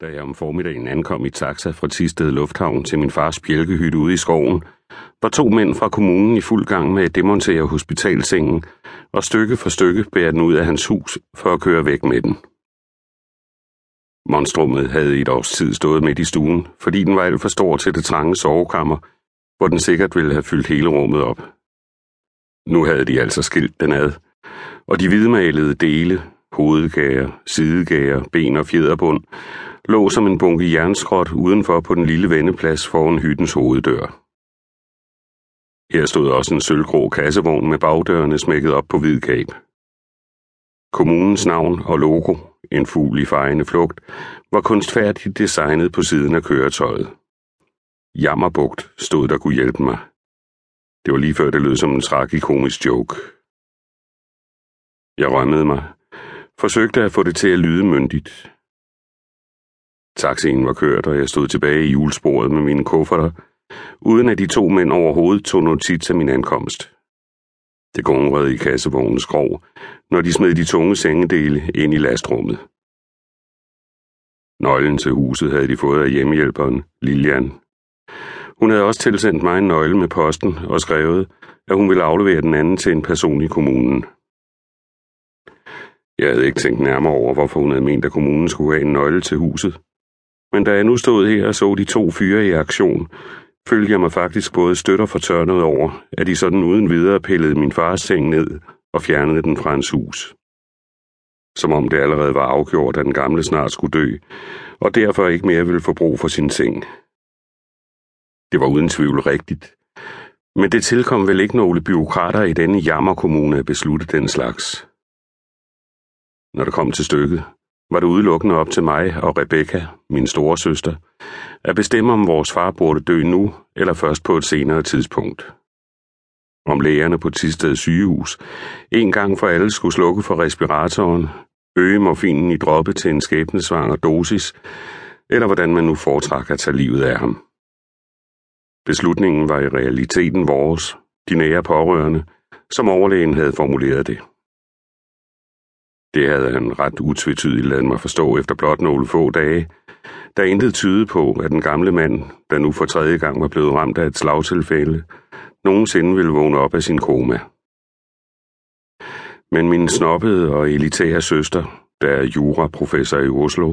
Da jeg om formiddagen ankom i taxa fra Tisted Lufthavn til min fars bjælkehytte ude i skoven, var to mænd fra kommunen i fuld gang med at demontere hospitalsengen og stykke for stykke bærer den ud af hans hus for at køre væk med den. Monstrummet havde i et års tid stået midt i stuen, fordi den var alt for stor til det trange sovekammer, hvor den sikkert ville have fyldt hele rummet op. Nu havde de altså skilt den ad, og de hvidmalede dele, hovedgager, sidegager, ben og fjederbund, lå som en bunke jernskrot udenfor på den lille vendeplads foran hyttens hoveddør. Her stod også en sølvgrå kassevogn med bagdørene smækket op på hvid gab. Kommunens navn og logo, en fugl i fejende flugt, var kunstfærdigt designet på siden af køretøjet. Jammerbugt stod der kunne hjælpe mig. Det var lige før det lød som en tragikomisk joke. Jeg rømmede mig. Forsøgte at få det til at lyde myndigt. Taxien var kørt, og jeg stod tilbage i julesporet med mine kufferter, uden at de to mænd overhovedet tog notits af min ankomst. Det gungrede i kassevognens skrog, når de smed de tunge sengedele ind i lastrummet. Nøglen til huset havde de fået af hjemmehjælperen, Lilian. Hun havde også tilsendt mig en nøgle med posten og skrevet, at hun ville aflevere den anden til en person i kommunen. Jeg havde ikke tænkt nærmere over, hvorfor hun havde ment, at kommunen skulle have en nøgle til huset. Men da jeg nu stod her og så de to fyre i aktion, følte jeg mig faktisk både støtter for tørnet over, at de sådan uden videre pillede min fars seng ned og fjernede den fra hans hus. Som om det allerede var afgjort, at den gamle snart skulle dø, og derfor ikke mere ville få brug for sin seng. Det var uden tvivl rigtigt. Men det tilkom vel ikke nogle byråkrater i denne jammerkommune at beslutte den slags. Når det kom til stykket, var det udelukkende op til mig og Rebecca, min store søster, at bestemme, om vores far burde dø nu eller først på et senere tidspunkt. Om lægerne på Tisted sygehus en gang for alle skulle slukke for respiratoren, øge morfinen i droppe til en skæbnesvanger dosis, eller hvordan man nu foretrækker at tage livet af ham. Beslutningen var i realiteten vores, de nære pårørende, som overlægen havde formuleret det. Det havde han ret utvetydigt ladet mig forstå efter blot nogle få dage, der intet tyde på, at den gamle mand, der nu for tredje gang var blevet ramt af et slagtilfælde, nogensinde ville vågne op af sin koma. Men min snobbede og elitære søster, der er juraprofessor i Oslo,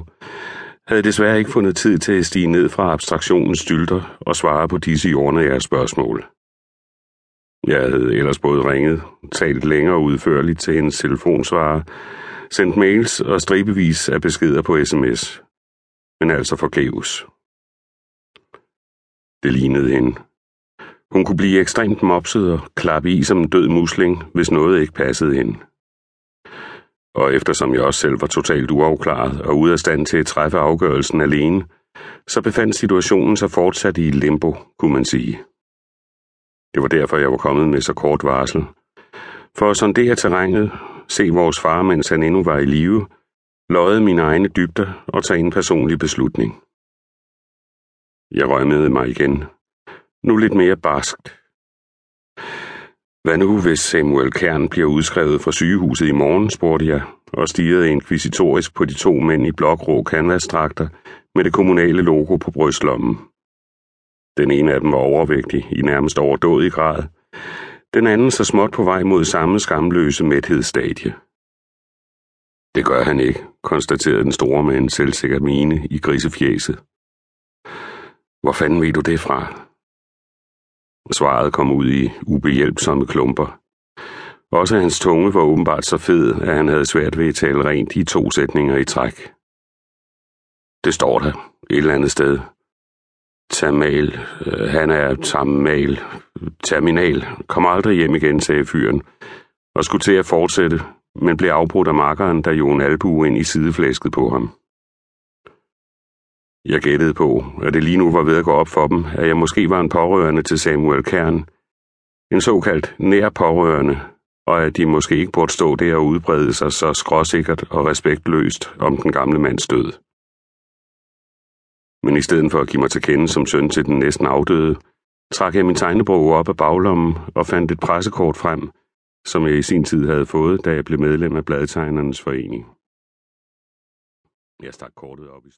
havde desværre ikke fundet tid til at stige ned fra abstraktionens stylter og svare på disse jordnære spørgsmål. Jeg havde ellers både ringet, talt længere udførligt til hendes telefonsvarer, sendt mails og stribevis af beskeder på sms, men altså forgæves. Det lignede hende. Hun kunne blive ekstremt mopset og klappe i som en død musling, hvis noget ikke passede hende. Og eftersom jeg også selv var totalt uafklaret og ude af stand til at træffe afgørelsen alene, så befandt situationen sig fortsat i limbo, kunne man sige. Det var derfor, jeg var kommet med så kort varsel. For at sondere terrænet, se vores far, mens han endnu var i live, løjede mine egne dybder og tage en personlig beslutning. Jeg rømmede mig igen. Nu lidt mere barskt. Hvad nu, hvis Samuel Kern bliver udskrevet fra sygehuset i morgen, spurgte jeg, og stirrede inkvisitorisk på de to mænd i blågrå canvasdragter med det kommunale logo på brystlommen. Den ene af dem var overvægtig i nærmest overdådig grad, den anden så småt på vej mod samme skamløse mæthedsstadie. Det gør han ikke, konstaterede den store med en selvsikker mine i grisefjæset. Hvor fanden ved du det fra? Svaret kom ud i ubehjælpsomme klumper. Også hans tunge var åbenbart så fed, at han havde svært ved at tale rent i to sætninger i træk. Det står der et eller andet sted. Tamal. Øh, Han er Tamal. Terminal. Kom aldrig hjem igen, sagde fyren, og skulle til at fortsætte, men blev afbrudt af makkeren, der jo en albue ind i sideflæsket på ham. Jeg gættede på, at det lige nu var ved at gå op for dem, at jeg måske var en pårørende til Samuel Kern. En såkaldt nær pårørende, og at de måske ikke burde stå der og udbrede sig så skråsikkert og respektløst om den gamle mands død. Men i stedet for at give mig til kende som søn til den næsten afdøde, trak jeg min tegnebog op af baglommen og fandt et pressekort frem, som jeg i sin tid havde fået, da jeg blev medlem af Bladtegnernes Forening. Jeg stak kortet op i